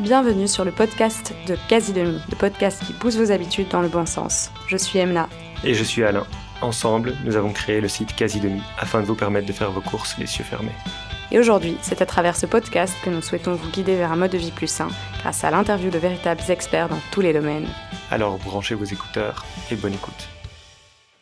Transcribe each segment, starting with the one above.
Bienvenue sur le podcast de Quasi Demi, le podcast qui pousse vos habitudes dans le bon sens. Je suis Emna. Et je suis Alain. Ensemble, nous avons créé le site Quasi Demi afin de vous permettre de faire vos courses les yeux fermés. Et aujourd'hui, c'est à travers ce podcast que nous souhaitons vous guider vers un mode de vie plus sain grâce à l'interview de véritables experts dans tous les domaines. Alors branchez vos écouteurs et bonne écoute.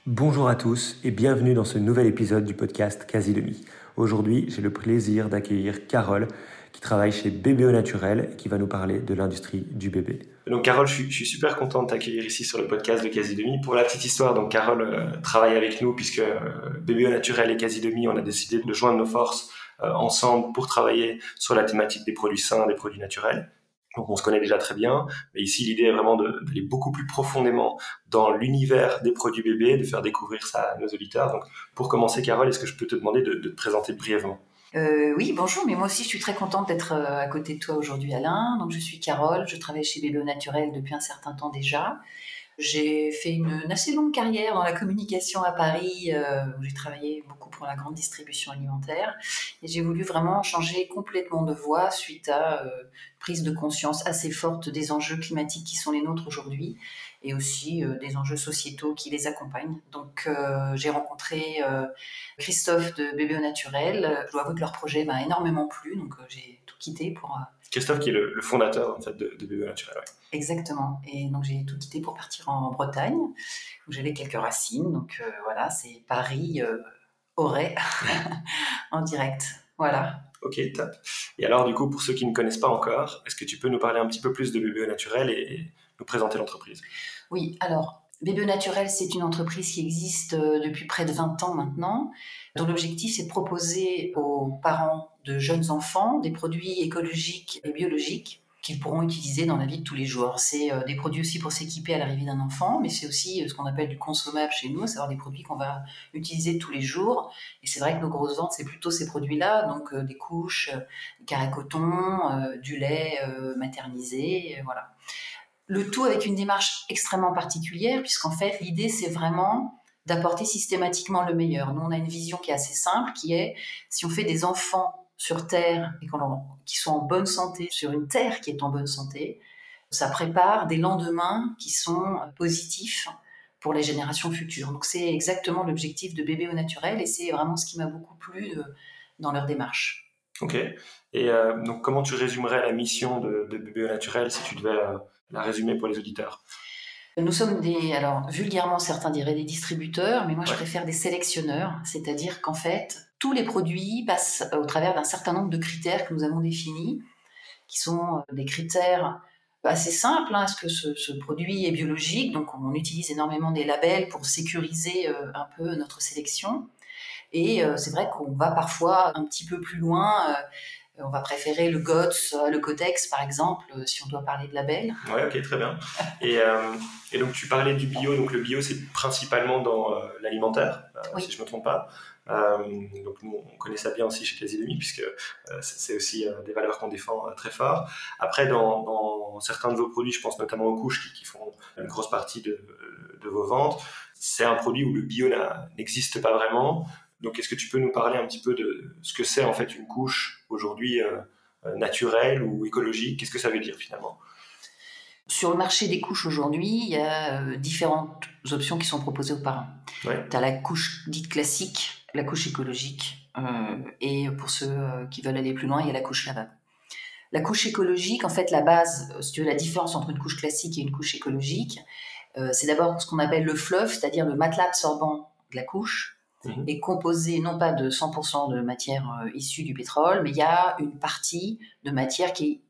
Bonjour à tous et bienvenue dans ce nouvel épisode du podcast Quasi Demi. Aujourd'hui, j'ai le plaisir d'accueillir Carole qui travaille chez BBO Naturel et qui va nous parler de l'industrie du bébé. Donc Carole, je suis, super content de t'accueillir ici sur le podcast de Quasi. Pour la petite histoire, donc Carole euh, travaille avec nous puisque euh, Naturel et Quasi on a décidé de joindre nos forces euh, ensemble pour travailler sur la thématique des produits sains, des produits naturels. Donc on se connaît déjà très bien, mais ici l'idée est vraiment d'aller beaucoup plus profondément dans l'univers des produits bébés, de faire découvrir ça à nos auditeurs. Donc pour commencer, Carole, est-ce que je peux te demander de, te présenter brièvement? Euh, oui, bonjour, mais moi aussi je suis très contente d'être euh, à côté de toi aujourd'hui Alain. Donc je suis Carole, je travaille chez Bébé Naturel depuis un certain temps déjà. J'ai fait une, assez longue carrière dans la communication à Paris, euh, où j'ai travaillé beaucoup pour la grande distribution alimentaire. Et j'ai voulu vraiment changer complètement de voie suite à prise de conscience assez forte des enjeux climatiques qui sont les nôtres aujourd'hui et aussi euh, des enjeux sociétaux qui les accompagnent. Donc j'ai rencontré Christophe de Bébé au Naturel. Je dois avouer que leur projet m'a énormément plu, donc j'ai tout quitté pour Christophe, qui est le, fondateur en fait, de, de Bébé Naturel. Exactement. Et donc j'ai tout quitté pour partir en Bretagne, où j'avais quelques racines. Donc euh, voilà, c'est Paris, euh, Auray, en direct. Voilà. Ok, top. Et alors, du coup, pour ceux qui ne connaissent pas encore, est-ce que tu peux nous parler un petit peu plus de Bébé Naturel et présenter l'entreprise Oui, alors, Bébé Naturel, c'est une entreprise qui existe euh, depuis près de 20 ans maintenant, dont l'objectif c'est de proposer aux parents de jeunes enfants des produits écologiques et biologiques qu'ils pourront utiliser dans la vie de tous les jours. C'est euh, des produits aussi pour s'équiper à l'arrivée d'un enfant, mais c'est aussi euh, ce qu'on appelle du consommable chez nous, c'est-à-dire des produits qu'on va utiliser tous les jours. Et c'est vrai que nos grosses ventes, c'est plutôt ces produits-là, donc des couches, des carrés coton, du lait maternisé, voilà. Le tout avec une démarche extrêmement particulière, puisqu'en fait, l'idée, c'est vraiment d'apporter systématiquement le meilleur. Nous, on a une vision qui est assez simple, qui est si on fait des enfants sur Terre et qui sont en bonne santé, sur une Terre qui est en bonne santé, ça prépare des lendemains qui sont positifs pour les générations futures. Donc c'est exactement l'objectif de Bébé au naturel et c'est vraiment ce qui m'a beaucoup plu euh, dans leur démarche. Ok. Et euh, donc comment tu résumerais la mission de, Bébé au naturel si tu devais euh, la résumer pour les auditeurs nous sommes des, alors vulgairement certains diraient des distributeurs, mais moi je préfère des sélectionneurs, c'est-à-dire qu'en fait tous les produits passent au travers d'un certain nombre de critères que nous avons définis, qui sont euh, des critères assez simples. Hein. Est-ce que ce, produit est biologique? Donc on utilise énormément des labels pour sécuriser euh, un peu notre sélection. Et euh, c'est vrai qu'on va parfois un petit peu plus loin on va préférer le GOTS, le Codex par exemple, euh, si on doit parler de label. Oui, ok, très bien. Euh, et, donc tu parlais du bio, donc le bio c'est principalement dans euh, l'alimentaire, si je ne me trompe pas. donc nous on connaît ça bien aussi chez Casidemi puisque c'est aussi des valeurs qu'on défend très fort. Après dans, certains de vos produits, je pense notamment aux couches qui, font une grosse partie de, de vos ventes, c'est un produit où le bio n'existe pas vraiment. Donc, est-ce que tu peux nous parler un petit peu de ce que c'est en fait une couche aujourd'hui euh, euh, naturelle ou écologique? Qu'est-ce que ça veut dire finalement? Sur le marché des couches aujourd'hui, il y a euh, différentes options qui sont proposées aux parents. Tu as la couche dite classique, la couche écologique, et pour ceux qui veulent aller plus loin, il y a la couche lavable. La couche écologique, en fait, la base, si tu veux, la différence entre une couche classique et une couche écologique, c'est d'abord ce qu'on appelle le fluff, c'est-à-dire le matelas absorbant de la couche, Mhm. est composé non pas de 100% de matière euh, issue du pétrole, mais il y a une partie de matière qui est,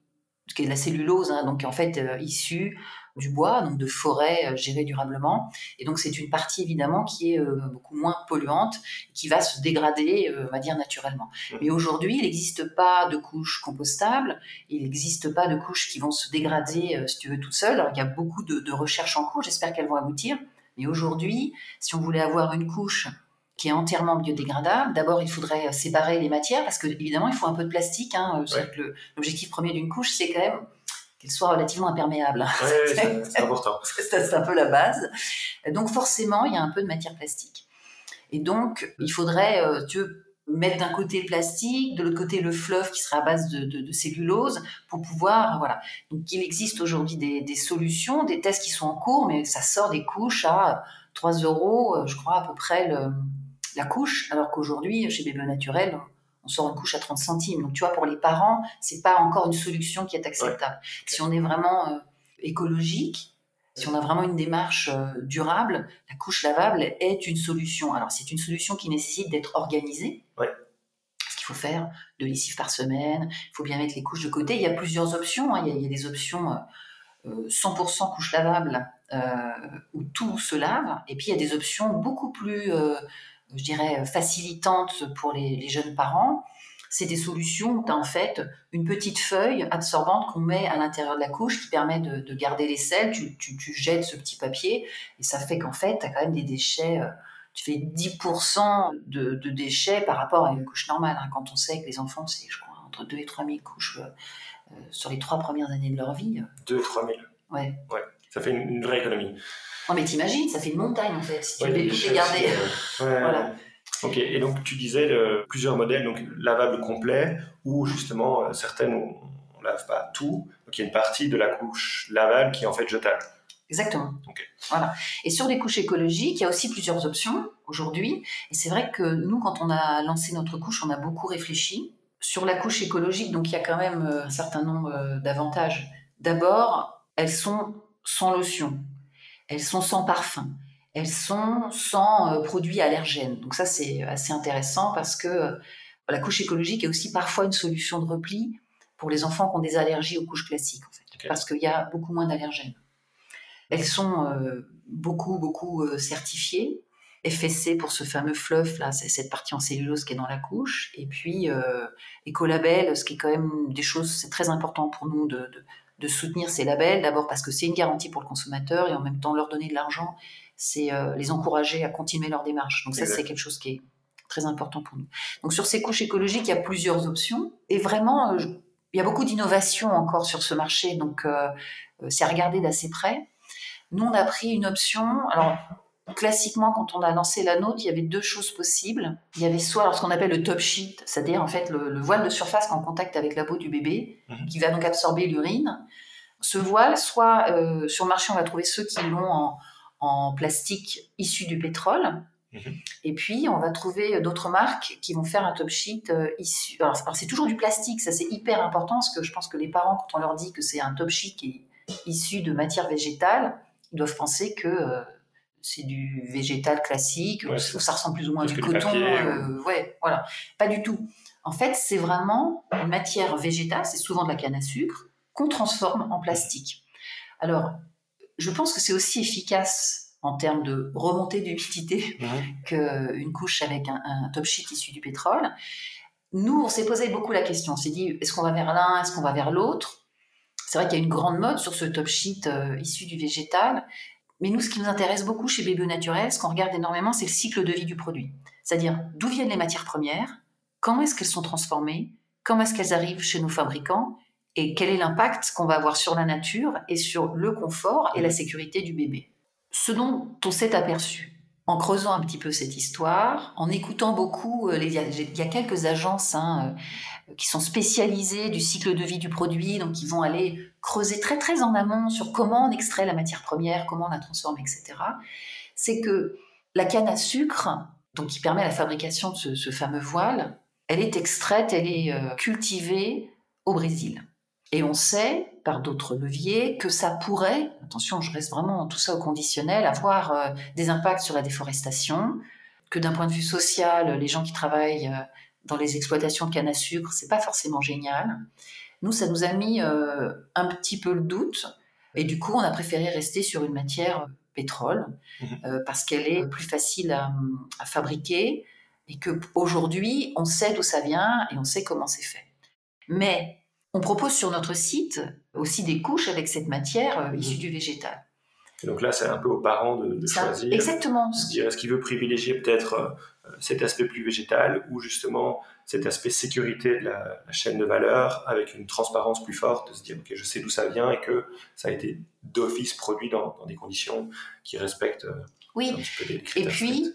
qui est la cellulose, hein, donc en fait euh, issue du bois, donc de forêts euh, gérées durablement. Et donc c'est une partie évidemment qui est beaucoup moins polluante, qui va se dégrader, on va dire naturellement. Mhm. Mais aujourd'hui, il n'existe pas de couches compostables, il n'existe pas de couches qui vont se dégrader, si tu veux, toutes seules. Alors, il y a beaucoup de, de recherches en cours, j'espère qu'elles vont aboutir. Mais aujourd'hui, si on voulait avoir une couche qui est entièrement biodégradable. D'abord, il faudrait euh, séparer les matières parce que évidemment, il faut un peu de plastique. Hein. L'objectif premier d'une couche, c'est quand même qu'elle soit relativement imperméable. c'est important. c'est un peu la base. Donc forcément, il y a un peu de matière plastique. Et donc, il faudrait, euh, tu mettre d'un côté le plastique, de l'autre côté le fluff qui sera à base de, cellulose pour pouvoir, voilà. Donc il existe aujourd'hui des, solutions, des tests qui sont en cours, mais ça sort des couches à 3 euros, euh, je crois à peu près la couche, alors qu'aujourd'hui chez Bébé Naturel, on sort une couche à 30 centimes. Donc tu vois, pour les parents, c'est pas encore une solution qui est acceptable. Si on est vraiment euh, écologique, si on a vraiment une démarche euh, durable, la couche lavable est une solution. Alors, c'est une solution qui nécessite d'être organisée. Ouais. Parce qu'il faut faire deux lessives par semaine, il faut bien mettre les couches de côté. Il y a plusieurs options. Hein. Il, y a, des options 100% euh, couche lavable où tout se lave. Et puis, il y a des options beaucoup plus, je dirais, facilitantes pour les, les jeunes parents c'est des solutions où tu as en fait une petite feuille absorbante qu'on met à l'intérieur de la couche qui permet de, garder les sels. Tu, jettes ce petit papier et ça fait qu'en fait, tu as quand même des déchets. Euh, tu fais 10% de, déchets par rapport à une couche normale. Hein. quand on sait que les enfants, c'est, je crois, entre 2 et 3 000 couches euh, euh, sur les trois premières années de leur vie. 2 et 3 000 Ouais. Ouais, ça fait une, vraie économie. Non, mais t'imagines, ça fait une montagne en fait, si tu veux tout les garder. voilà. Ok, et donc tu disais plusieurs modèles, donc lavable complet, ou justement euh, certaines où on lave pas tout, donc il y a une partie de la couche lavable qui est en fait jetable. Exactement. Voilà. Et sur les couches écologiques, il y a aussi plusieurs options aujourd'hui. Et c'est vrai que nous, quand on a lancé notre couche, on a beaucoup réfléchi. Sur la couche écologique, donc il y a quand même euh, un certain nombre euh, d'avantages. D'abord, elles sont sans lotion, elles sont sans parfum, elles sont sans euh, produits allergènes. Donc ça, c'est assez intéressant parce que euh, la couche écologique est aussi parfois une solution de repli pour les enfants qui ont des allergies aux couches classiques, en fait, parce qu'il y a beaucoup moins d'allergènes. Elles sont euh, beaucoup, beaucoup certifiées. FSC pour ce fameux fluff, là, c'est cette partie en cellulose qui est dans la couche. Et puis, Ecolabel, ce qui est quand même des choses, c'est très important pour nous de, de soutenir ces labels. D'abord parce que c'est une garantie pour le consommateur et en même temps leur donner de l'argent c'est euh, les encourager à continuer leur démarche. Donc ça, c'est quelque chose qui est très important pour nous. Donc sur ces couches écologiques, il y a plusieurs options. Et vraiment, euh, il y a beaucoup d'innovations encore sur ce marché. Donc euh, c'est à regarder d'assez près. Nous, on a pris une option. Alors, classiquement, quand on a lancé la nôtre, il y avait deux choses possibles. Il y avait soit ce qu'on appelle le top sheet, c'est-à-dire en fait le, voile de surface en contact avec la peau du bébé, mhm. qui va donc absorber l'urine. Ce voile, soit sur le marché, on va trouver ceux qui l'ont en, en plastique issu du pétrole. Mhm. Et puis, on va trouver d'autres marques qui vont faire un top sheet euh, issu. Alors, c'est toujours du plastique, ça c'est hyper important parce que je pense que les parents, quand on leur dit que c'est un top sheet qui est issu de matière végétale, ils doivent penser que euh, c'est du végétal classique, ou ça ressemble plus ou moins à du coton. Euh, ouais, voilà. Pas du tout. En fait, c'est vraiment une matière végétale, c'est souvent de la canne à sucre, qu'on transforme en plastique. Alors, je pense que c'est aussi efficace en termes de remontée d'humidité qu'une couche avec un, top sheet issu du pétrole. Nous, on s'est posé beaucoup la question. On s'est dit, est-ce qu'on va vers l'un, est-ce qu'on va vers l'autre? C'est vrai qu'il y a une grande mode sur ce top sheet euh, issu du végétal. Mais nous, ce qui nous intéresse beaucoup chez Bébé Naturel, ce qu'on regarde énormément, c'est le cycle de vie du produit. C'est-à-dire d'où viennent les matières premières, quand est-ce qu'elles sont transformées, comment est-ce qu'elles arrivent chez nos fabricants et quel est l'impact qu'on va avoir sur la nature et sur le confort et la sécurité du bébé. Ce dont on s'est aperçu en creusant un petit peu cette histoire, en écoutant beaucoup, euh, il y, a quelques agences hein, euh, qui sont spécialisées du cycle de vie du produit, donc qui vont aller creuser très très en amont sur comment on extrait la matière première, comment on la transforme, etc. C'est que la canne à sucre, donc qui permet la fabrication de ce, fameux voile, elle est extraite, elle est euh, cultivée au Brésil. Et on sait, par d'autres leviers, que ça pourrait, attention, je reste vraiment tout ça au conditionnel, avoir euh, des impacts sur la déforestation, que d'un point de vue social, les gens qui travaillent euh, dans les exploitations de canne à sucre, c'est pas forcément génial. Nous, ça nous a mis euh, un petit peu le doute, et du coup, on a préféré rester sur une matière pétrole, mmh parce qu'elle est plus facile à, à fabriquer, et qu'aujourd'hui, on sait d'où ça vient et on sait comment c'est fait. Mais on propose sur notre site aussi des couches avec cette matière euh, issue mhm. du végétal. donc là, c'est un peu aux parents de, choisir. Exactement. est-ce qu'il veut privilégier peut-être euh, cet aspect plus végétal ou justement cet aspect sécurité de la, chaîne de valeur avec une transparence plus forte, de se dire, OK, je sais d'où ça vient et que ça a été d'office produit dans, des conditions qui respectent euh, oui. un petit peu les Et puis,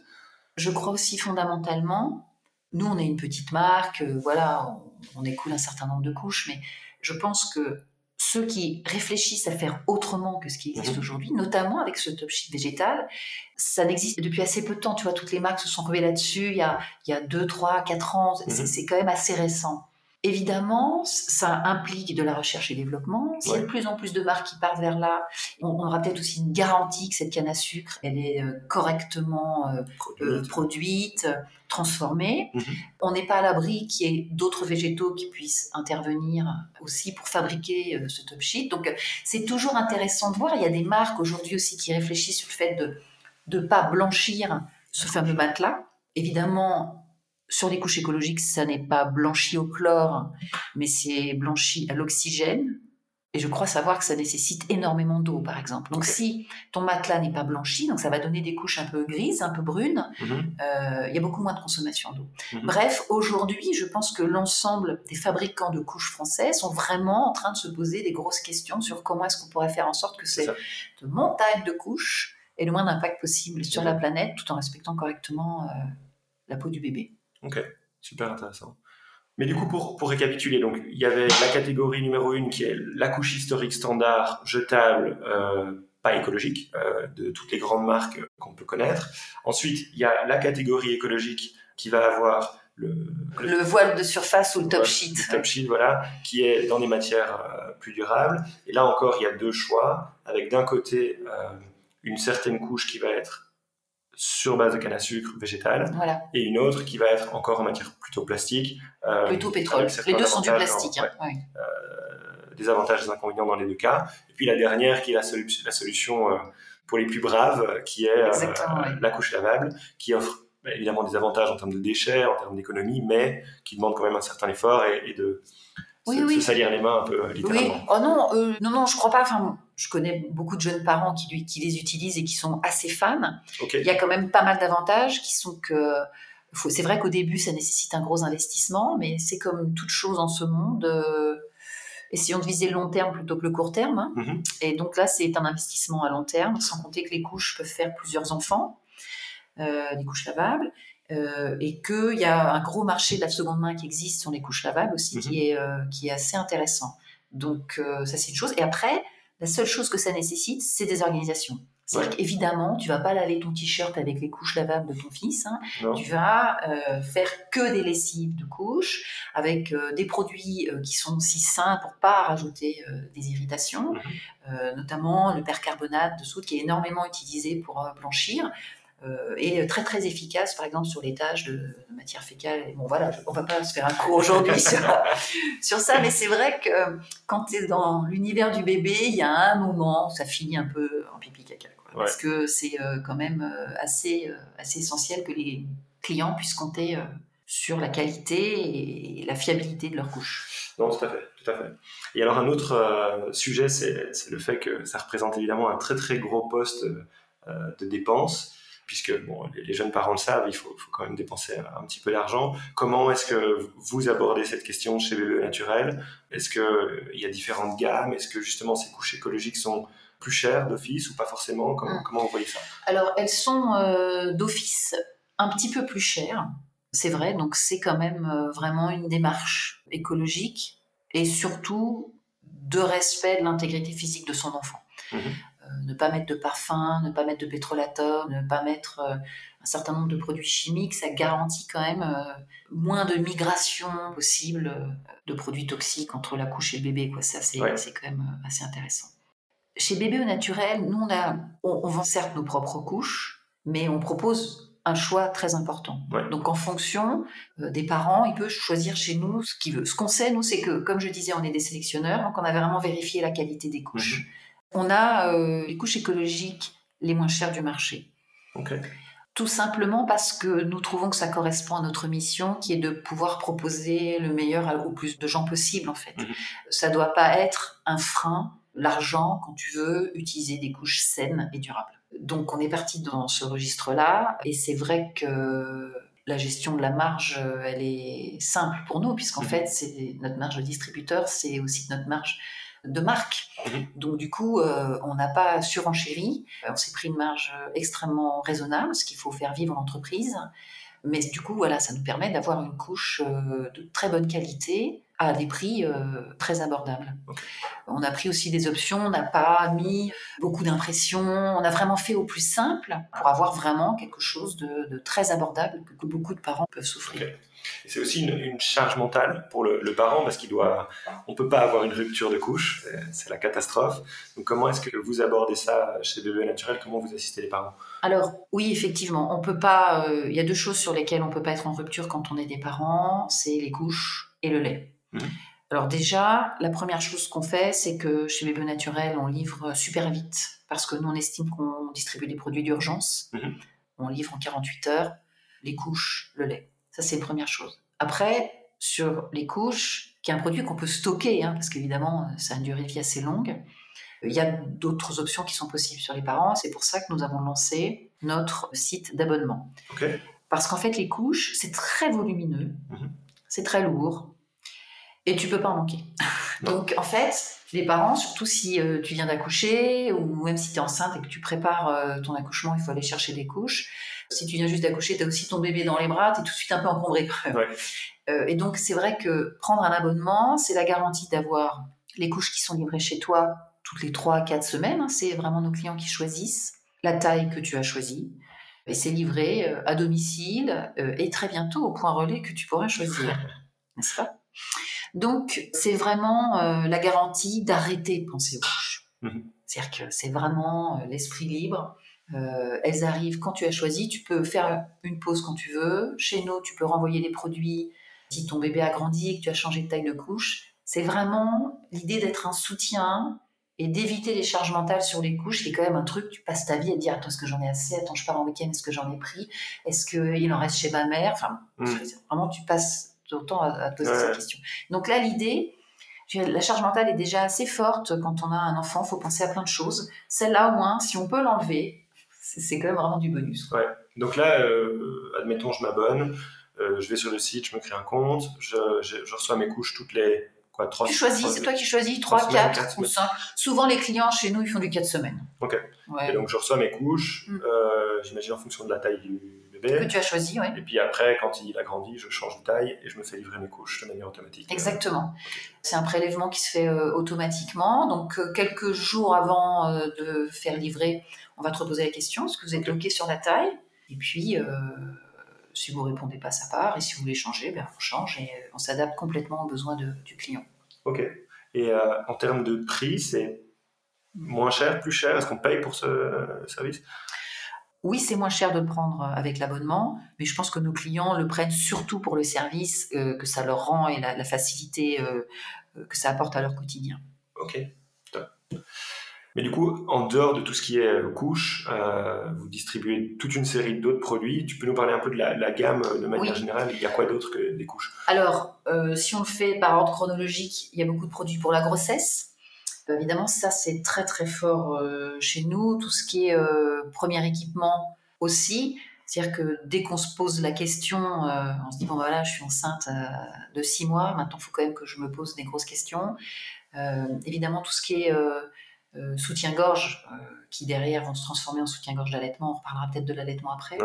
je crois aussi fondamentalement, nous, on est une petite marque, voilà, on, écoule un certain nombre de couches, mais je pense que ceux qui réfléchissent à faire autrement que ce qui existe mhm. aujourd'hui, notamment avec ce top sheet végétal, ça n'existe depuis assez peu de temps. Tu vois, toutes les marques se sont revues là-dessus il y a, il y a 2, 3, 4 ans. Mhm. C'est quand même assez récent. Évidemment, ça implique de la recherche et développement. S'il y a de plus en plus de marques qui partent vers là, on, aura peut-être aussi une garantie que cette canne à sucre, elle est euh, correctement euh, produite, euh, transformée. Mhm. On n'est pas à l'abri qu'il y ait d'autres végétaux qui puissent intervenir aussi pour fabriquer ce top sheet. Donc, c'est toujours intéressant de voir. Il y a des marques aujourd'hui aussi qui réfléchissent sur le fait de ne pas blanchir ce fameux matelas. Évidemment, sur les couches écologiques, ça n'est pas blanchi au chlore, mais c'est blanchi à l'oxygène. Et je crois savoir que ça nécessite énormément d'eau, par exemple. Donc, si ton matelas n'est pas blanchi, donc ça va donner des couches un peu grises, un peu brunes, mhm. euh, il y a beaucoup moins de consommation d'eau. Mhm. Bref, aujourd'hui, je pense que l'ensemble des fabricants de couches français sont vraiment en train de se poser des grosses questions sur comment est-ce qu'on pourrait faire en sorte que cette montagne de couches ait le moins d'impact possible sur la planète, tout en respectant correctement euh, la peau du bébé. Ok, super intéressant. Mais du coup, pour, pour récapituler, donc il y avait la catégorie numéro une qui est la couche historique standard, jetable, euh, pas écologique, euh, de toutes les grandes marques qu'on peut connaître. Ensuite, il y a la catégorie écologique qui va avoir le, le, voile de surface ou le top sheet. Le top sheet, voilà, qui est dans des matières euh, plus durables. Et là encore, il y a deux choix, avec d'un côté une certaine couche qui va être sur base de canne à sucre végétale et une autre qui va être encore en matière plutôt plastique. Euh, plutôt pétrole. Les deux sont du plastique. Hein. Euh, des avantages et des inconvénients dans les deux cas. Et puis la dernière qui est la, la solution euh, pour les plus braves, qui est la couche lavable, qui offre bah, évidemment des avantages en termes de déchets, en termes d'économie, mais qui demande quand même un certain effort et, de se, salir les mains un peu littéralement. Oui. Oh non, non, non, je crois pas. Enfin, je connais beaucoup de jeunes parents qui, qui les utilisent et qui sont assez fans. Il y a quand même pas mal d'avantages qui sont que c'est vrai qu'au début, ça nécessite un gros investissement, mais c'est comme toute chose en ce monde. Euh, essayons de viser le long terme plutôt que le court terme. Hein. Mhm. Et donc là, c'est un investissement à long terme, sans compter que les couches peuvent faire plusieurs enfants, euh, des couches lavables. Euh, et qu'il y a un gros marché de la seconde main qui existe sur les couches lavables aussi, qui, mhm. est, qui est assez intéressant. Donc ça, c'est une chose. Et après, la seule chose que ça nécessite, c'est des organisations. C'est-à-dire qu'évidemment, tu vas pas laver ton t-shirt avec les couches lavables de ton fils. Hein. Tu vas euh, faire que des lessives de couches avec euh, des produits euh, qui sont si sains pour pas rajouter des irritations, mhm. notamment le percarbonate de soude qui est énormément utilisé pour blanchir. Euh, et très très efficace, par exemple sur les tâches de, matière fécale. Bon voilà, on va pas se faire un cours aujourd'hui sur, sur, ça, mais c'est vrai que quand tu es dans l'univers du bébé, il y a un moment où ça finit un peu en pipi caca. Parce que c'est euh, quand même euh, assez, assez essentiel que les clients puissent compter sur la qualité et la fiabilité de leur couche. Non, tout à fait, tout à fait. Et alors un autre sujet, c'est le fait que ça représente évidemment un très très gros poste de dépenses puisque bon, les, jeunes parents le savent, il faut, quand même dépenser un, petit peu d'argent. Comment est-ce que vous abordez cette question chez Bébé Naturel? Est-ce qu'il euh, y a différentes gammes? Est-ce que justement ces couches écologiques sont plus chères d'office ou pas forcément? Comment, mm. comment vous voyez ça? Alors elles sont euh, d'office un petit peu plus chères, c'est vrai, donc c'est quand même euh, vraiment une démarche écologique et surtout de respect de l'intégrité physique de son enfant. Mm-hmm. Euh, ne pas mettre de parfum, ne pas mettre de pétrolateur, ne pas mettre euh, un certain nombre de produits chimiques, ça garantit quand même euh, moins de migration possible de produits toxiques entre la couche et le bébé. Quoi. Ça, c'est, quand même assez intéressant. Chez Bébé au naturel, nous, on, a, on, vend certes nos propres couches, mais on propose un choix très important. Donc, en fonction des parents, il peut choisir chez nous ce qu'il veut. Ce qu'on sait, nous, c'est que, comme je disais, on est des sélectionneurs, donc on a vraiment vérifié la qualité des couches. Mhm on a euh, les couches écologiques les moins chères du marché. Tout simplement parce que nous trouvons que ça correspond à notre mission qui est de pouvoir proposer le meilleur au plus de gens possible en fait. Mhm. Ça ne doit pas être un frein, l'argent, quand tu veux utiliser des couches saines et durables. Donc on est parti dans ce registre-là et c'est vrai que la gestion de la marge, elle est simple pour nous puisqu'en mhm. fait c'est notre marge de distributeur, c'est aussi notre marge de marque. Mhm. Donc du coup, euh, on n'a pas surenchéri, on s'est pris une marge extrêmement raisonnable, ce qu'il faut faire vivre l'entreprise. Mais du coup, voilà, ça nous permet d'avoir une couche de très bonne qualité à des prix très abordables. On a pris aussi des options, on n'a pas mis beaucoup d'impressions, on a vraiment fait au plus simple pour avoir vraiment quelque chose de, très abordable que, beaucoup de parents peuvent souffrir. C'est aussi une, charge mentale pour le, parent parce qu'il doit, on peut pas avoir une rupture de couche, c'est la catastrophe. Donc comment est-ce que vous abordez ça chez Bébé Naturel? Comment vous assistez les parents? Alors oui, effectivement, on peut pas. Euh, il y a deux choses sur lesquelles on peut pas être en rupture quand on est des parents, c'est les couches et le lait. Mmh. Alors déjà, la première chose qu'on fait, c'est que chez Bébé Naturel, on livre super vite parce que nous on estime qu'on distribue des produits d'urgence. Mmh. On livre en 48 heures les couches, le lait. Ça, c'est une première chose. Après, sur les couches, qui est un produit qu'on peut stocker, hein, parce qu'évidemment, ça a une durée de vie assez longue, il y a d'autres options qui sont possibles sur les parents. C'est pour ça que nous avons lancé notre site d'abonnement. Parce qu'en fait, les couches, c'est très volumineux, mhm. c'est très lourd, et tu peux pas en manquer. Donc, en fait, les parents, surtout si euh, tu viens d'accoucher, ou même si tu es enceinte et que tu prépares euh, ton accouchement, il faut aller chercher des couches. Si tu viens juste d'accoucher, tu as aussi ton bébé dans les bras, tu es tout de suite un peu encombré. Euh, et donc, c'est vrai que prendre un abonnement, c'est la garantie d'avoir les couches qui sont livrées chez toi toutes les 3-4 semaines. Hein. c'est vraiment nos clients qui choisissent la taille que tu as choisie. Et c'est livré euh, à domicile euh, et très bientôt au point relais que tu pourras choisir. N'est-ce pas? Donc, c'est vraiment la garantie d'arrêter de penser aux couches. Mhm. C'est-à-dire que c'est vraiment l'esprit libre euh, elles arrivent quand tu as choisi. Tu peux faire une pause quand tu veux. Chez nous, tu peux renvoyer les produits si ton bébé a grandi et que tu as changé de taille de couche. C'est vraiment l'idée d'être un soutien et d'éviter les charges mentales sur les couches, qui est quand même un truc, tu passes ta vie à dire Attends, est-ce que j'en ai assez? Attends, je pars en week-end, est-ce que j'en ai pris? Est-ce qu'il en reste chez ma mère? Enfin, mm. vraiment, tu passes ton temps à, te poser cette question. Donc là, l'idée, la charge mentale est déjà assez forte quand on a un enfant, il faut penser à plein de choses. Celle-là, au moins, si on peut l'enlever, c'est quand même vraiment du bonus. Ouais. Donc là, euh, admettons, je m'abonne, euh, je vais sur le site, je me crée un compte, je, je, reçois mes couches toutes les quoi, 3 Tu choisis, c'est toi qui choisis 3, 4, ou 5. Souvent, les clients chez nous, ils font du 4 semaines. Ok. Et donc, je reçois mes couches, mm. euh, j'imagine en fonction de la taille du bébé. Que tu as choisi, oui. Et puis après, quand il a grandi, je change de taille et je me fais livrer mes couches de manière automatique. Exactement. C'est un prélèvement qui se fait automatiquement. Donc, quelques jours avant de faire livrer, on va te reposer la question, est-ce que vous êtes bloqué sur la taille? Et puis, euh, si vous répondez pas, ça part. Et si vous voulez changer, ben, on change et on s'adapte complètement aux besoins du client. Ok. Et euh, en termes de prix, c'est moins cher, plus cher? Est-ce qu'on paye pour ce service? Oui, c'est moins cher de le prendre avec l'abonnement, mais je pense que nos clients le prennent surtout pour le service euh, que ça leur rend et la, facilité que ça apporte à leur quotidien. Ok, mais du coup, en dehors de tout ce qui est euh, couche, euh, vous distribuez toute une série d'autres produits. Tu peux nous parler un peu de la, gamme euh, de manière générale? Il y a quoi d'autre que des couches? Alors, si on le fait par ordre chronologique, il y a beaucoup de produits pour la grossesse. évidemment, ça, c'est très très fort chez nous. Tout ce qui est premier équipement aussi. C'est-à-dire que dès qu'on se pose la question, on se dit, bon voilà, je suis enceinte de six mois, maintenant il faut quand même que je me pose des grosses questions. évidemment, tout ce qui est euh, soutien-gorge, euh, qui derrière vont se transformer en soutien-gorge d'allaitement. On reparlera peut-être de l'allaitement après.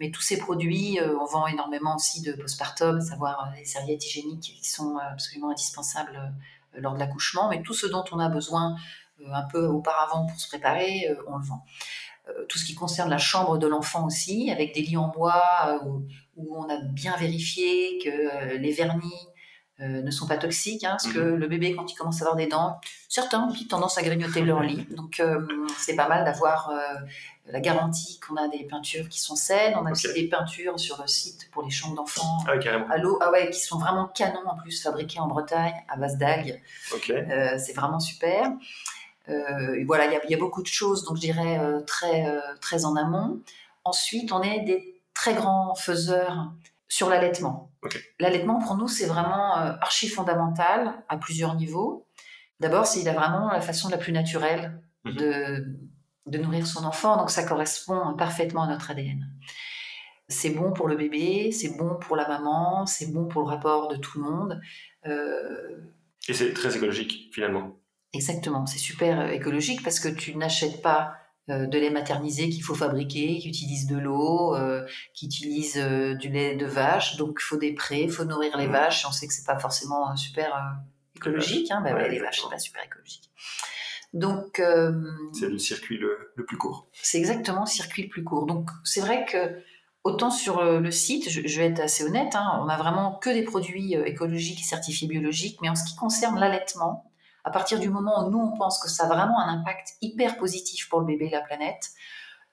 Mais tous ces produits, euh, on vend énormément aussi de postpartum, à savoir les serviettes hygiéniques qui sont absolument indispensables lors de l'accouchement. Mais tout ce dont on a besoin un peu auparavant pour se préparer, on le vend tout ce qui concerne la chambre de l'enfant aussi, avec des lits en bois où, on a bien vérifié que les vernis euh, ne sont pas toxiques, hein, parce que mhm. le bébé, quand il commence à avoir des dents, certains ont tendance à grignoter leur lit. Donc, euh, c'est pas mal d'avoir euh, la garantie qu'on a des peintures qui sont saines. On a aussi des peintures sur le site pour les chambres d'enfants ah, à l'eau, ah ouais, qui sont vraiment canons en plus, fabriqués en Bretagne à base d'algues. c'est vraiment super. voilà, il y, y, a beaucoup de choses, donc je dirais très, très en amont. Ensuite, on est des très grands faiseurs sur l'allaitement. L'allaitement, pour nous, c'est vraiment euh, archi fondamental à plusieurs niveaux. D'abord, c'est vraiment la façon la plus naturelle mhm. de, de nourrir son enfant, donc ça correspond parfaitement à notre ADN. C'est bon pour le bébé, c'est bon pour la maman, c'est bon pour le rapport de tout le monde. Euh, Et c'est très écologique, finalement. Exactement, c'est super euh, écologique parce que tu n'achètes pas de lait maternisé qu'il faut fabriquer, qui utilise de l'eau, euh, qui utilise euh, du lait de vache. Donc il faut des prés, il faut nourrir les mmh. vaches. On sait que c'est pas forcément super écologique. Hein, bah les vaches, c'est pas super écologique. Donc c'est le circuit le, plus court. C'est exactement le circuit le plus court. Donc c'est vrai que autant sur le site, je, vais être assez honnête, hein, on a vraiment que des produits écologiques et certifiés biologiques, mais en ce qui concerne l'allaitement, à partir du moment où nous, on pense que ça a vraiment un impact hyper positif pour le bébé et la planète,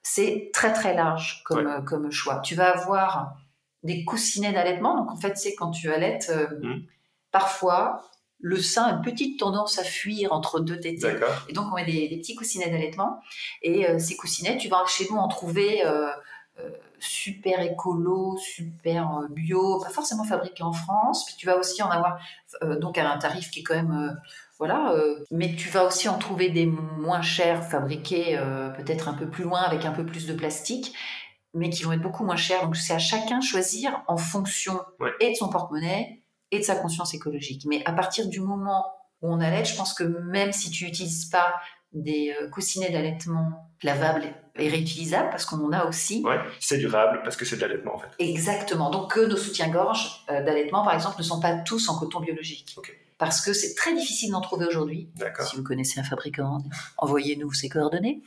c'est très très large comme, euh, comme choix. Tu vas avoir des coussinets d'allaitement. Donc en fait, c'est quand tu allaites, euh, mmh. parfois, le sein a une petite tendance à fuir entre deux tétés. Et donc on met des, petits coussinets d'allaitement. Et euh, ces coussinets, tu vas chez nous en trouver super écolo, super bio, pas forcément fabriqués en France. Puis tu vas aussi en avoir donc à un tarif qui est quand même voilà, euh, mais tu vas aussi en trouver des moins chers, fabriqués euh, peut-être un peu plus loin avec un peu plus de plastique, mais qui vont être beaucoup moins chers. Donc c'est à chacun choisir en fonction et de son porte-monnaie et de sa conscience écologique. Mais à partir du moment où on allait, je pense que même si tu n'utilises pas des euh, coussinets d'allaitement lavables et réutilisables, parce qu'on en a aussi. Oui, c'est durable parce que c'est de l'allaitement en fait. Exactement. Donc nos soutiens-gorge d'allaitement, par exemple, ne sont pas tous en coton biologique parce que c'est très difficile d'en trouver aujourd'hui. Si vous connaissez un fabricant, envoyez-nous ses coordonnées.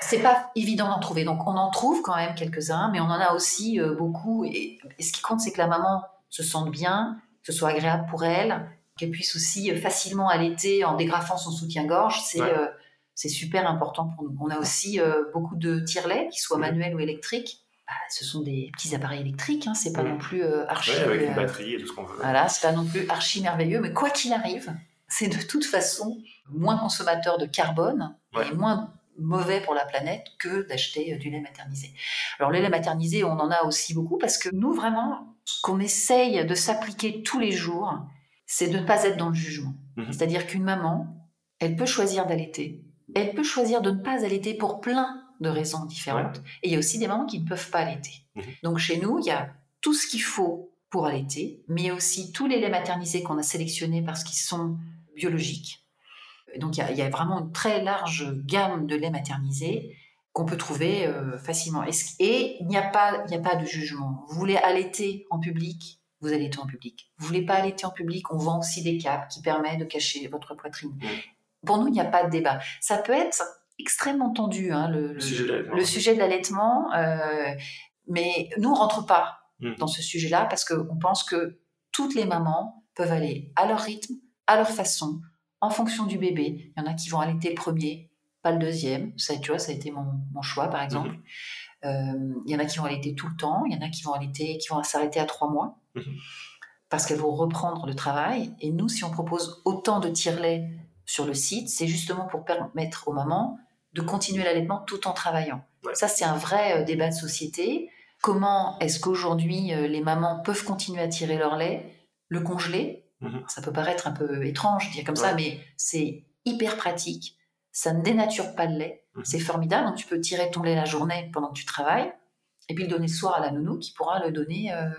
C'est pas évident d'en trouver, donc on en trouve quand même quelques-uns, mais on en a aussi euh, beaucoup. Et, ce qui compte, c'est que la maman se sente bien, que ce soit agréable pour elle, qu'elle puisse aussi euh, facilement allaiter en dégrafant son soutien-gorge. C'est euh, c'est super important pour nous. On a aussi beaucoup de tire-lait, qui soient manuels ou électriques bah, ce sont des petits appareils électriques, hein, c'est pas non plus euh, archi. avec une euh, batterie et tout ce qu'on veut. Voilà, c'est pas non plus archi merveilleux, mais quoi qu'il arrive, c'est de toute façon moins consommateur de carbone et moins mauvais pour la planète que d'acheter euh, du lait maternisé. Alors le lait maternisé, on en a aussi beaucoup parce que nous vraiment, ce qu'on essaye de s'appliquer tous les jours, c'est de ne pas être dans le jugement. Mhm. C'est-à-dire qu'une maman, elle peut choisir d'allaiter, elle peut choisir de ne pas allaiter pour plein de raisons différentes. Et il y a aussi des mamans qui ne peuvent pas allaiter. Mhm. Donc chez nous, il y a tout ce qu'il faut pour allaiter, mais aussi tous les laits maternisés qu'on a sélectionnés parce qu'ils sont biologiques. Donc il y, a, vraiment une très large gamme de laits maternisés qu'on peut trouver euh, facilement. Et, il n'y a, pas, a pas de jugement. Vous voulez allaiter en public, vous allaitez en public. Vous voulez pas allaiter en public, on vend aussi des capes qui permettent de cacher votre poitrine. Pour nous, il n'y a pas de débat. Ça peut être extrêmement tendu, hein, le, sujet de l'allaitement. Euh, mais nous, on rentre pas hmm. dans ce sujet-là parce qu'on pense que toutes les mamans peuvent aller à leur rythme, à leur façon, en fonction du bébé. Il y en a qui vont allaiter le premier, pas le deuxième. Ça, tu vois, ça a été mon, choix, par exemple. Hmm. Euh, il y en a qui vont allaiter tout le temps. Il y en a qui vont allaiter, qui vont s'arrêter à trois mois. Hmm. Parce qu'elles vont reprendre le travail. Et nous, si on propose autant de tire-lait sur le site, c'est justement pour permettre aux mamans de continuer l'allaitement tout en travaillant. Ça, c'est un vrai euh, débat de société. Comment est-ce qu'aujourd'hui euh, les mamans peuvent continuer à tirer leur lait, le congeler? Mhm. Ça peut paraître un peu étrange de dire comme ça, mais c'est hyper pratique. Ça ne dénature pas le lait. Mhm. C'est formidable. Donc, tu peux tirer ton lait la journée pendant que tu travailles, et puis le donner le soir à la nounou qui pourra le donner. Euh,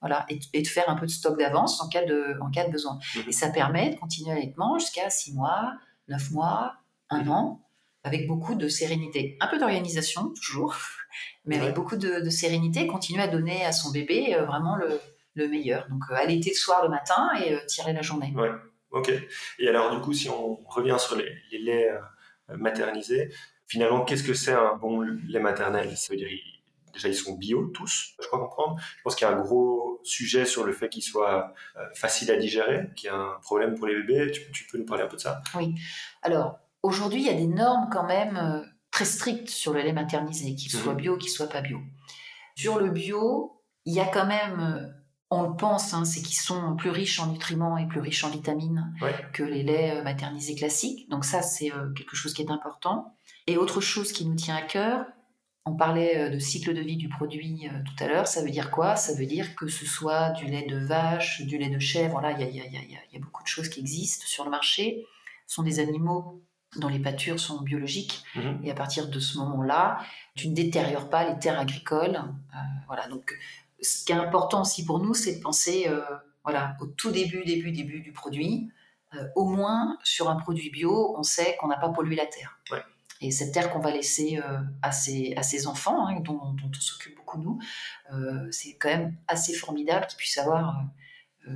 voilà, et, et, de faire un peu de stock d'avance en, cas de, en cas de besoin. Mhm. Et ça permet de continuer l'allaitement jusqu'à 6 mois, 9 mois, 1 an, avec beaucoup de sérénité. Un peu d'organisation, toujours, mais avec beaucoup de, sérénité, continuer à donner à son bébé euh, vraiment le, meilleur. Donc, euh, allaiter le soir, le matin et euh, tirer la journée. Ouais, ok. Et alors, du coup, si on revient sur les, laits maternisés, finalement, qu'est-ce que c'est un bon lait maternel? Ça veut dire, déjà, ils sont bio, tous, je crois comprendre. Je pense qu'il y a un gros sujet sur le fait qu'ils soient faciles à digérer, qu'il y a un problème pour les bébés. Tu, tu peux nous parler un peu de ça? Oui. Alors, Aujourd'hui, il y a des normes quand même euh, très strictes sur le lait maternisé, qu'il soit mhm. bio, qu'il soit pas bio. Sur le bio, il y a quand même, euh, on le pense, hein, c'est qu'ils sont plus riches en nutriments et plus riches en vitamines que les laits euh, maternisés classiques. Donc ça, c'est quelque chose qui est important. Et autre chose qui nous tient à cœur, on parlait de cycle de vie du produit tout à l'heure. Ça veut dire quoi? Ça veut dire que ce soit du lait de vache, du lait de chèvre. Là, il y, y a, beaucoup de choses qui existent sur le marché. Ce sont des animaux dont les pâtures sont biologiques. Mhm. Et à partir de ce moment-là, tu ne détériores pas les terres agricoles. Euh, voilà. Donc, ce qui est important aussi pour nous, c'est de penser, euh, voilà, au tout début, début, début du produit. Euh, au moins, sur un produit bio, on sait qu'on n'a pas pollué la terre. Et cette terre qu'on va laisser à, ses, à ses enfants, hein, dont, dont, on s'occupe beaucoup nous, c'est quand même assez formidable qu'ils puissent avoir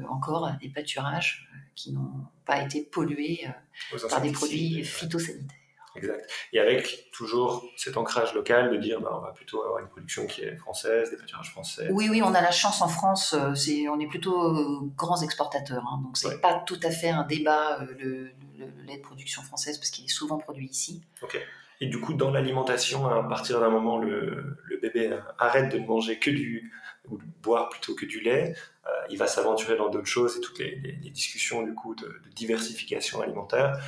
encore des pâturages qui n'ont pas été pollués par des produits phytosanitaires. Exact. Et avec toujours cet ancrage local de dire bah, on va plutôt avoir une production qui est française, des pâturages français. Oui, oui, on a la chance en France, euh, c'est, on est plutôt euh, grands exportateurs, hein, donc c'est pas tout à fait un débat euh, le, lait de production française parce qu'il est souvent produit ici. Ok. Et du coup, dans l'alimentation, à partir d'un moment, le, bébé arrête de ne manger que du, ou boire plutôt que du lait, il va s'aventurer dans d'autres choses et toutes les, discussions du coup de, diversification alimentaire.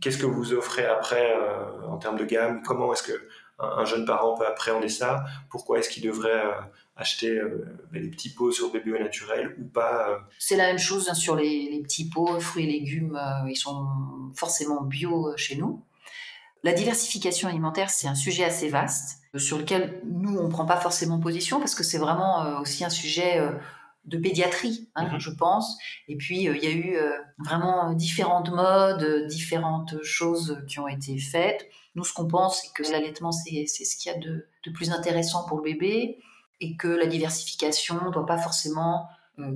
Qu'est-ce que vous offrez après euh, en termes de gamme? Comment est-ce que un, jeune parent peut appréhender ça? Pourquoi est-ce qu'il devrait euh, acheter euh, les petits pots sur BBO naturel ou pas C'est la même chose hein, sur les, petits pots, fruits et légumes, ils sont forcément bio chez nous. La diversification alimentaire, c'est un sujet assez vaste sur lequel nous, on ne prend pas forcément position parce que c'est vraiment aussi un sujet de pédiatrie, hein, mhm. je pense. Et puis, euh, il y a eu euh, vraiment différentes modes, différentes choses qui ont été faites. Nous, ce qu'on pense, c'est que l'allaitement, c'est ce qu'il y a de, plus intéressant pour le bébé et que la diversification ne doit pas forcément euh,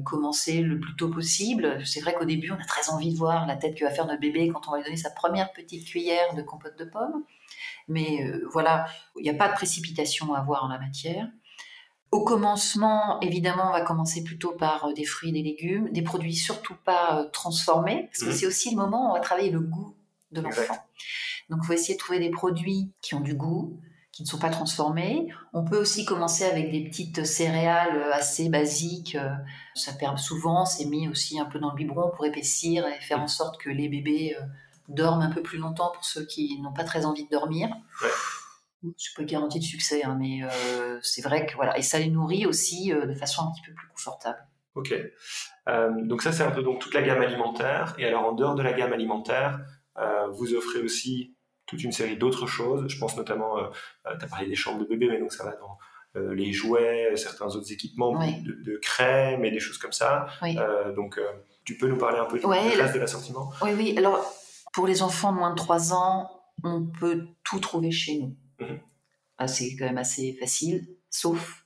commencer le plus tôt possible. C'est vrai qu'au début, on a très envie de voir la tête que va faire notre bébé quand on va lui donner sa première petite cuillère de compote de pommes. Mais voilà, il n'y a pas de précipitation à avoir en la matière. Au commencement, évidemment, on va commencer plutôt par euh, des fruits et des légumes, des produits surtout pas euh, transformés, parce que mmh. c'est aussi le moment où on va travailler le goût de l'enfant. Donc, il faut essayer de trouver des produits qui ont du goût, qui ne sont pas transformés. On peut aussi commencer avec des petites céréales euh, assez basiques. Ça permet souvent, c'est mis aussi un peu dans le biberon pour épaissir et faire en sorte que les bébés dorment un peu plus longtemps pour ceux qui n'ont pas très envie de dormir. Ouais c'est pas garantie de succès, hein, mais euh, c'est vrai que voilà, et ça les nourrit aussi euh, de façon un petit peu plus confortable. Ok. Euh, donc ça c'est un peu donc toute la gamme alimentaire. Et alors en dehors de la gamme alimentaire, vous offrez aussi toute une série d'autres choses. Je pense notamment, tu as parlé des chambres de bébé, mais donc ça va dans les jouets, certains autres équipements de, crème et des choses comme ça. donc tu peux nous parler un peu du reste de l'assortiment? Oui, oui. Alors pour les enfants de moins de 3 ans, on peut tout trouver chez nous. Mhm. Ah, c'est quand même assez facile, sauf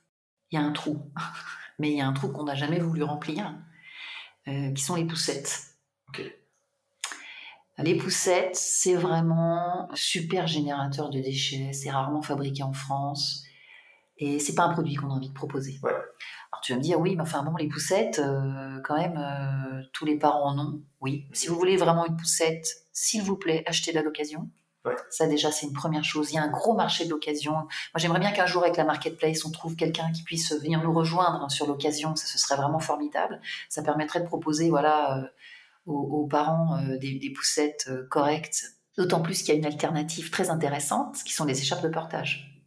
il y a un trou. Mais il y a un trou qu'on n'a jamais voulu remplir, euh, qui sont les poussettes. Les poussettes, c'est vraiment super générateur de déchets. C'est rarement fabriqué en France. Et c'est pas un produit qu'on a envie de proposer. Alors tu vas me dire, oui, mais enfin bon, les poussettes, euh, quand même, euh, tous les parents en ont. Oui. Si vous voulez vraiment une poussette, s'il vous plaît, achetez-la d'occasion. Ça déjà, c'est une première chose. Il y a un gros marché d'occasion. Moi, j'aimerais bien qu'un jour, avec la marketplace, on trouve quelqu'un qui puisse venir nous rejoindre hein, sur l'occasion. Ça, ce serait vraiment formidable. Ça permettrait de proposer, voilà, euh, aux, parents euh, des, poussettes euh, correctes. D'autant plus qu'il y a une alternative très intéressante, qui sont les écharpes de portage.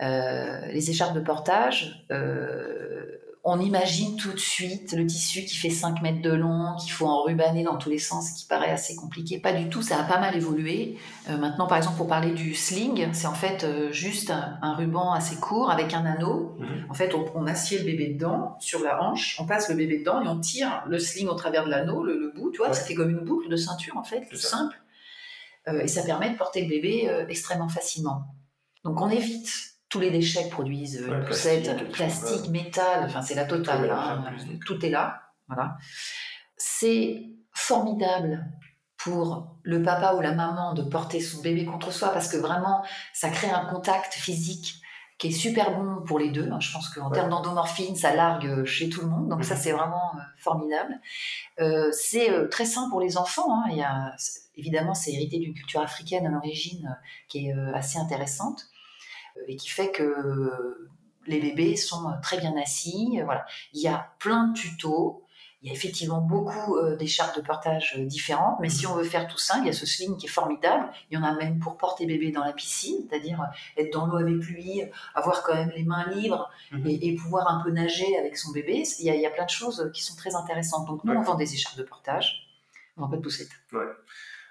les écharpes de portage, on imagine tout de suite le tissu qui fait 5 mètres de long, qu'il faut enrubaner dans tous les sens, qui paraît assez compliqué. Pas du tout, ça a pas mal évolué. Euh, maintenant, par exemple, pour parler du sling, c'est en fait euh, juste un, ruban assez court avec un anneau. Mhm. En fait, on, assied le bébé dedans, sur la hanche, on passe le bébé dedans et on tire le sling au travers de l'anneau, le, bout, tu vois, ça fait comme une boucle de ceinture, en fait, tout simple. Euh, et ça permet de porter le bébé extrêmement facilement. Donc, on évite tous les déchets produisent euh, plastique, plastique, métal, enfin c'est la totale, hein. tout est là. Voilà. C'est formidable pour le papa ou la maman de porter son bébé contre soi parce que vraiment ça crée un contact physique qui est super bon pour les deux. Hein. Je pense qu'en termes d'endomorphine, ça largue chez tout le monde. Donc ça, mhm. c'est vraiment euh, formidable. Euh, c'est très sain pour les enfants. Hein. Il y a, évidemment, c'est hérité d'une culture africaine à l'origine qui est assez intéressante et qui fait que les bébés sont très bien assis. Voilà. Il y a plein de tutos. Il y a effectivement beaucoup euh, d'écharpes de portage euh, différentes, mais si on veut faire tout ça, il y a ce sling qui est formidable. Il y en a même pour porter bébé dans la piscine, c'est-à-dire euh, être dans l'eau avec lui, avoir quand même les mains libres mhm. et, pouvoir un peu nager avec son bébé. Il y, a, il y, a, plein de choses qui sont très intéressantes. Donc nous, on vend des écharpes de portage, on vend pas de poussettes. Ouais.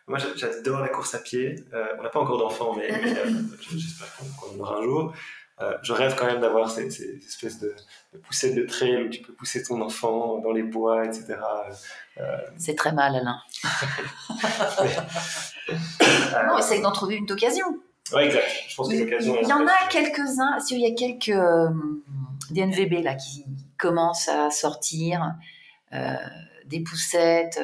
Moi, j'adore la course à pied. Euh, on n'a pas encore d'enfants, mais euh, j'espère qu'on en aura un jour. Euh, je rêve quand même d'avoir ces, espèces de, poussettes de trail où tu peux pousser ton enfant dans les bois, etc. C'est très mal, Alain. non, essaye d'en trouver une d'occasion. Oui, exact. Je pense que l'occasion. Il y en a quelques-uns. Il y a quelques DNVB là qui commencent à sortir des poussettes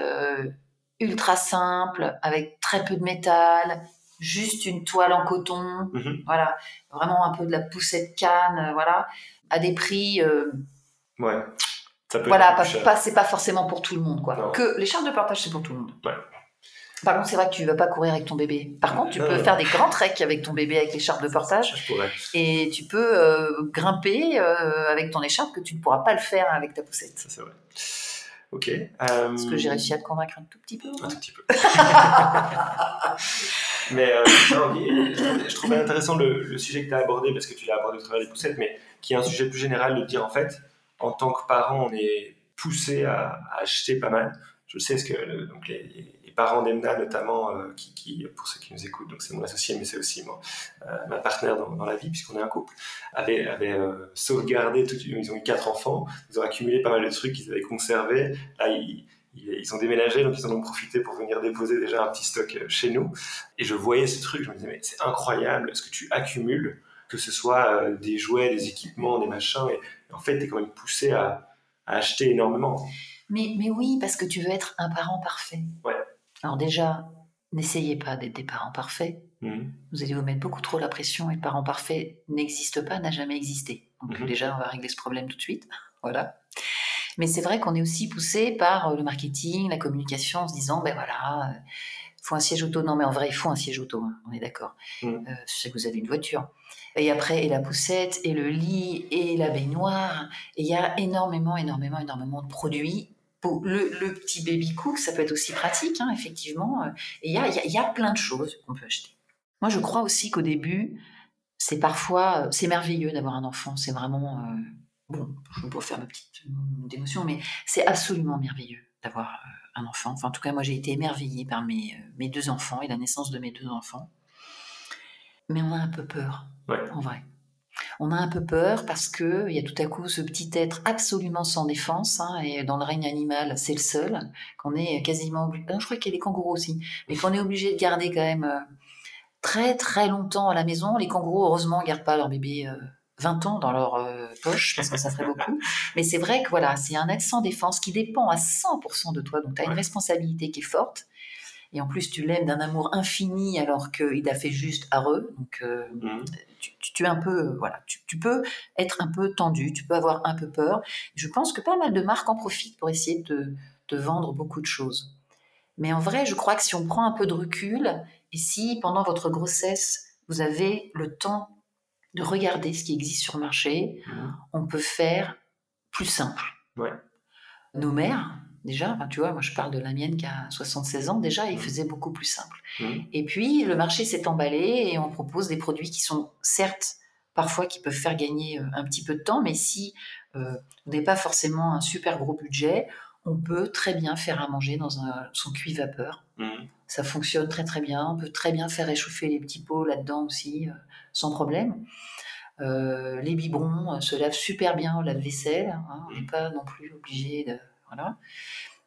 ultra simples avec très peu de métal, juste une toile en coton, mhm. voilà, vraiment un peu de la poussette canne, voilà, à des prix. ouais. Ça peut voilà, pas, c'est pas forcément pour tout le monde, quoi. Que les charges de partage, c'est pour tout le monde. Ouais. Par contre, c'est vrai que tu ne vas pas courir avec ton bébé. Par contre, tu peux faire des grands treks avec ton bébé avec l'écharpe de portage. Je pourrais. Et tu peux euh, grimper euh, avec ton écharpe que tu ne pourras pas le faire avec ta poussette. Ça, c'est vrai. Ok. Est-ce que j'ai réussi à te convaincre un tout petit peu Un tout petit peu. mais euh, je, trouvais intéressant le, sujet que tu as abordé, parce que tu l'as abordé au travers des poussettes, mais qui est un sujet plus général de dire en fait, en tant que parent, on est poussé à, acheter pas mal. Je sais ce que donc les, parents d'Emna notamment, euh, qui, pour ceux qui nous écoutent, donc c'est mon associé, mais c'est aussi euh, ma partenaire dans, la vie, puisqu'on est un couple, avaient, euh, sauvegardé, tout, ils ont eu quatre enfants, ils ont accumulé pas mal de trucs qu'ils avaient conservés. Là, ils, ont déménagé, donc ils en ont profité pour venir déposer déjà un petit stock chez nous. Et je voyais ce truc, je me disais, mais c'est incroyable ce que tu accumules, que ce soit des jouets, des équipements, des machins, et, en fait, tu es quand même poussé à, acheter énormément. Mais, mais oui, parce que tu veux être un parent parfait. Ouais. Alors déjà, n'essayez pas d'être des parents parfaits. Mhm. Vous allez vous mettre beaucoup trop la pression et le parent parfait n'existe pas, n'a jamais existé. Donc mhm. déjà, on va régler ce problème tout de suite. voilà. Mais c'est vrai qu'on est aussi poussé par euh, le marketing, la communication, en se disant, ben voilà, il euh, faut un siège auto. Non, mais en vrai, il faut un siège auto, hein, on est d'accord. Mhm. Euh, je sais que vous avez une voiture. Et après, et la poussette, et le lit, et la baignoire. Et il y a énormément, énormément, énormément de produits le, petit baby cook, ça peut être aussi pratique, hein, effectivement. Et il y a, plein de choses qu'on peut acheter. Moi, je crois aussi qu'au début, c'est parfois, c'est merveilleux d'avoir un enfant. C'est vraiment, euh, bon, je peux faire ma petite émotion, mais c'est absolument merveilleux d'avoir euh, un enfant. Enfin, en tout cas, moi, j'ai été émerveillée par mes, euh, mes deux enfants et la naissance de mes deux enfants. Mais on a un peu peur, en vrai on a un peu peur parce que il y a tout à coup ce petit être absolument sans défense hein, et dans le règne animal c'est le seul qu'on est quasiment obligé. je crois qu'il y a les kangourous aussi, mais qu'on est obligé de garder quand même euh, très très longtemps à la maison. Les kangourous heureusement gardent pas leur bébé 20 euh, ans dans leur euh, poche parce que ça ferait beaucoup. Mais c'est vrai que voilà, c'est un être sans défense qui dépend à 100% de toi, donc tu as une responsabilité qui est forte et en plus tu l'aimes d'un amour infini alors qu'il a fait juste areux. Donc euh, mhm. tu, es un peu, voilà, tu, peux être un peu tendu, tu peux avoir un peu peur. Je pense que pas mal de marques en profitent pour essayer de, de vendre beaucoup de choses. Mais en vrai, je crois que si on prend un peu de recul et si pendant votre grossesse vous avez le temps de regarder ce qui existe sur le marché, mhm. on peut faire plus simple. Nos mères, déjà, tu vois, moi je parle de la mienne qui a 76 ans, déjà, il mmh. faisait beaucoup plus simple. Mmh. Et puis, le marché s'est emballé et on propose des produits qui sont, certes, parfois qui peuvent faire gagner euh, un petit peu de temps, mais si euh, on n'est pas forcément un super gros budget, on peut très bien faire à manger dans un, son cuit vapeur. Mmh. Ça fonctionne très très bien. On peut très bien faire réchauffer les petits pots là-dedans aussi, euh, sans problème. les biberons se lavent super bien au lave-vaisselle. Hein. on n'est pas non plus obligé de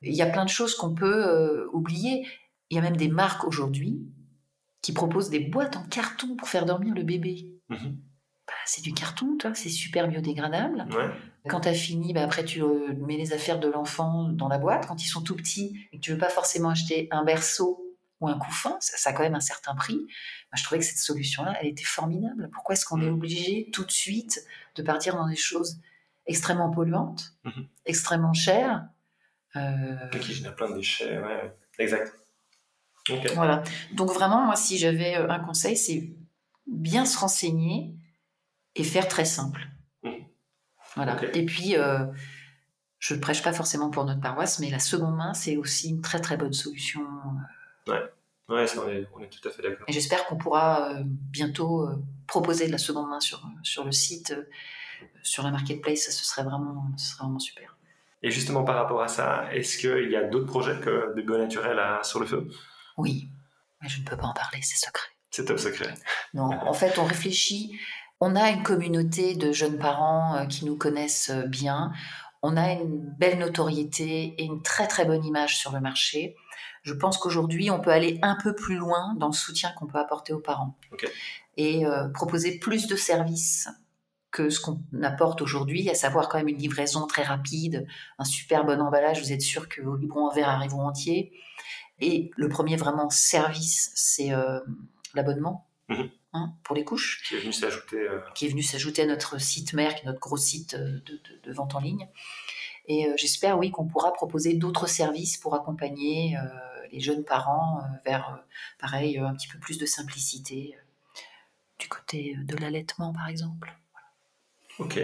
il y a plein de choses qu'on peut euh, oublier. Il y a même des marques aujourd'hui qui proposent des boîtes en carton pour faire dormir le bébé. Mhm. Bah, c'est du carton, toi, c'est super biodégradable. Quand tu as fini, bah, après tu euh, mets les affaires de l'enfant dans la boîte. Quand ils sont tout petits et que tu veux pas forcément acheter un berceau ou un couffin, ça, a quand même un certain prix. je trouvais que cette solution-là, elle était formidable. Pourquoi est-ce qu'on est mhm. obligé tout de suite de partir dans des choses extrêmement polluantes, mhm. extrêmement chères euh... Qui génère plein de déchets, ouais, exact. Voilà. Donc vraiment, moi, si j'avais euh, un conseil, c'est bien se renseigner et faire très simple. Mmh. Voilà. Et puis, euh, je ne prêche pas forcément pour notre paroisse, mais la seconde main, c'est aussi une très très bonne solution. Euh. Ouais. Ouais, on, est, on, est, tout à fait d'accord. Et j'espère qu'on pourra bientôt proposer de la seconde main sur, sur le site, sur la marketplace. Ce serait vraiment, ce serait vraiment super. Et justement, par rapport à ça, est-ce qu'il y a d'autres projets que Bébé Naturel a sur le feu? Oui, mais je ne peux pas en parler, c'est secret. C'est top secret. Non, en fait, on réfléchit. On a une communauté de jeunes parents euh, qui nous connaissent euh, bien. on a une belle notoriété et une très très bonne image sur le marché. Je pense qu'aujourd'hui, on peut aller un peu plus loin dans le soutien qu'on peut apporter aux parents et euh, proposer plus de services que ce qu'on apporte aujourd'hui, à savoir quand même une livraison très rapide, un super bon emballage, vous êtes sûr que vos biberons en verre arriveront entiers. Et le premier vraiment service, c'est euh, l'abonnement. Mhm. Hein, pour les couches. Qui est venu s'ajouter. Euh, qui est venu s'ajouter à notre site mère, qui est notre gros site euh, de, vente en ligne. Et j'espère, oui, qu'on pourra proposer d'autres services pour accompagner les jeunes parents vers, pareil, un petit peu plus de simplicité du côté de l'allaitement, par exemple. Ok,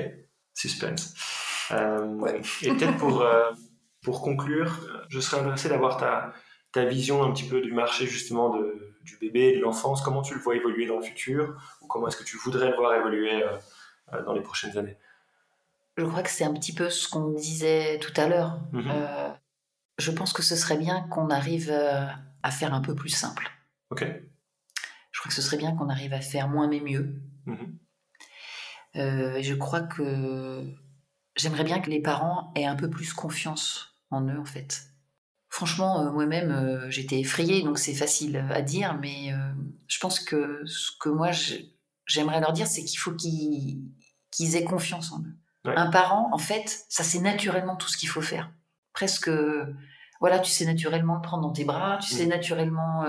suspense. Et peut-être pour, pour conclure, je serais intéressé d'avoir ta, ta vision un petit peu du marché justement de, du bébé, de l'enfance, comment tu le vois évoluer dans le futur ou comment est-ce que tu voudrais le voir évoluer euh, euh, dans les prochaines années? Je crois que c'est un petit peu ce qu'on disait tout à l'heure. Mhm. Euh, je pense que ce serait bien qu'on arrive à faire un peu plus simple. Ok. Je crois que ce serait bien qu'on arrive à faire moins mais mieux. Mhm. je crois que j'aimerais bien que les parents aient un peu plus confiance en eux en fait. Franchement, euh, moi-même, euh, j'étais effrayée, donc c'est facile à dire, mais euh, je pense que ce que moi, j'aimerais leur dire, c'est qu'il faut qu'ils aient confiance en eux. Un parent, en fait, ça c'est naturellement tout ce qu'il faut faire. Presque, voilà, tu sais naturellement le prendre dans tes bras, tu sais mm. naturellement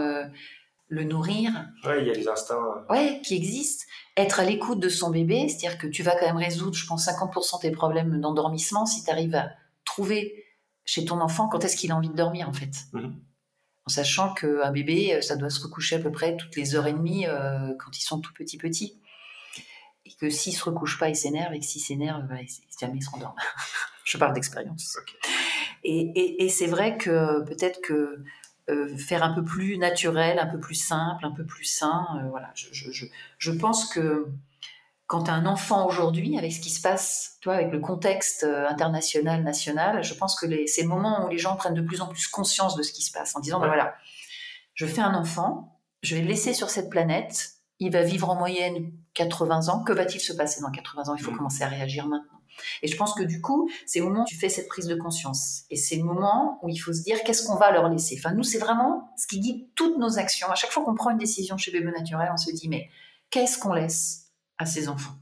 le nourrir. Oui, il y a des instincts. Ouais, qui existent. Être à l'écoute de son bébé, c'est-à-dire que tu vas quand même résoudre, je pense, 50% tes problèmes d'endormissement si tu arrives à trouver chez ton enfant quand est-ce qu'il a envie de dormir en fait. Mhm. En sachant qu'un bébé, euh, ça doit se recoucher à peu près toutes les heures et demie euh, quand ils sont tout petits petits. Et que s'il se recouche pas, il s'énerve, et que s'il s'énerve, bah, jamais il se rendort. Je parle d'expérience. Et, c'est vrai que peut-être que euh, faire un peu plus naturel, un peu plus simple, un peu plus sain, voilà. Je, je, je, pense que quand un enfant aujourd'hui, avec ce qui se passe, toi, avec le contexte euh, international, national, je pense que c'est le moment où les gens prennent de plus en plus conscience de ce qui se passe, en disant, ben voilà, je fais un enfant, je vais le laisser sur cette planète, il va vivre en moyenne 80 ans, que va-t-il se passer dans 80 ans? Il faut mm. commencer à réagir maintenant. Et je pense que du coup, c'est le moment où tu fais cette prise de conscience. Et c'est le moment où il faut se dire qu'est-ce qu'on va leur laisser? Enfin, nous, c'est vraiment ce qui guide toutes nos actions. À chaque fois qu'on prend une décision chez Bébé Naturel, on se dit, mais qu'est-ce qu'on laisse à ses enfants?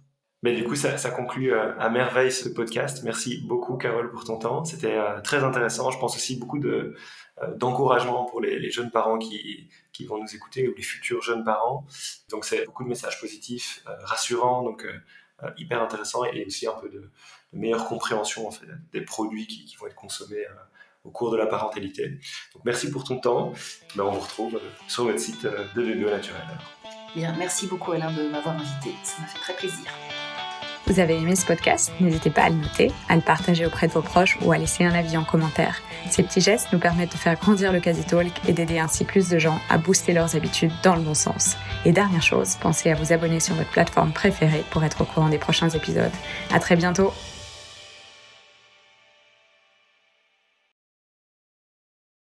Mais du coup, ça, conclut euh, à merveille ce podcast. Merci beaucoup, Carole, pour ton temps. C'était euh, très intéressant. Je pense aussi beaucoup de, euh, d'encouragement pour les, jeunes parents qui, qui, vont nous écouter ou les futurs jeunes parents. Donc, c'est beaucoup de messages positifs, rassurants, donc hyper intéressant et aussi un peu de, meilleure compréhension en fait, des produits qui, vont être consommés au cours de la parentalité. Donc, merci pour ton temps. Ben, on vous retrouve sur votre site de Bébé Naturel. Bien, merci beaucoup Alain de m'avoir invité, ça m'a fait très plaisir. Vous avez aimé ce podcast? N'hésitez pas à le noter, à le partager auprès de vos proches ou à laisser un avis en commentaire. Ces petits gestes nous permettent de faire grandir le Quasi Talk et d'aider ainsi plus de gens à booster leurs habitudes dans le bon sens. Et dernière chose, pensez à vous abonner sur votre plateforme préférée pour être au courant des prochains épisodes. À très bientôt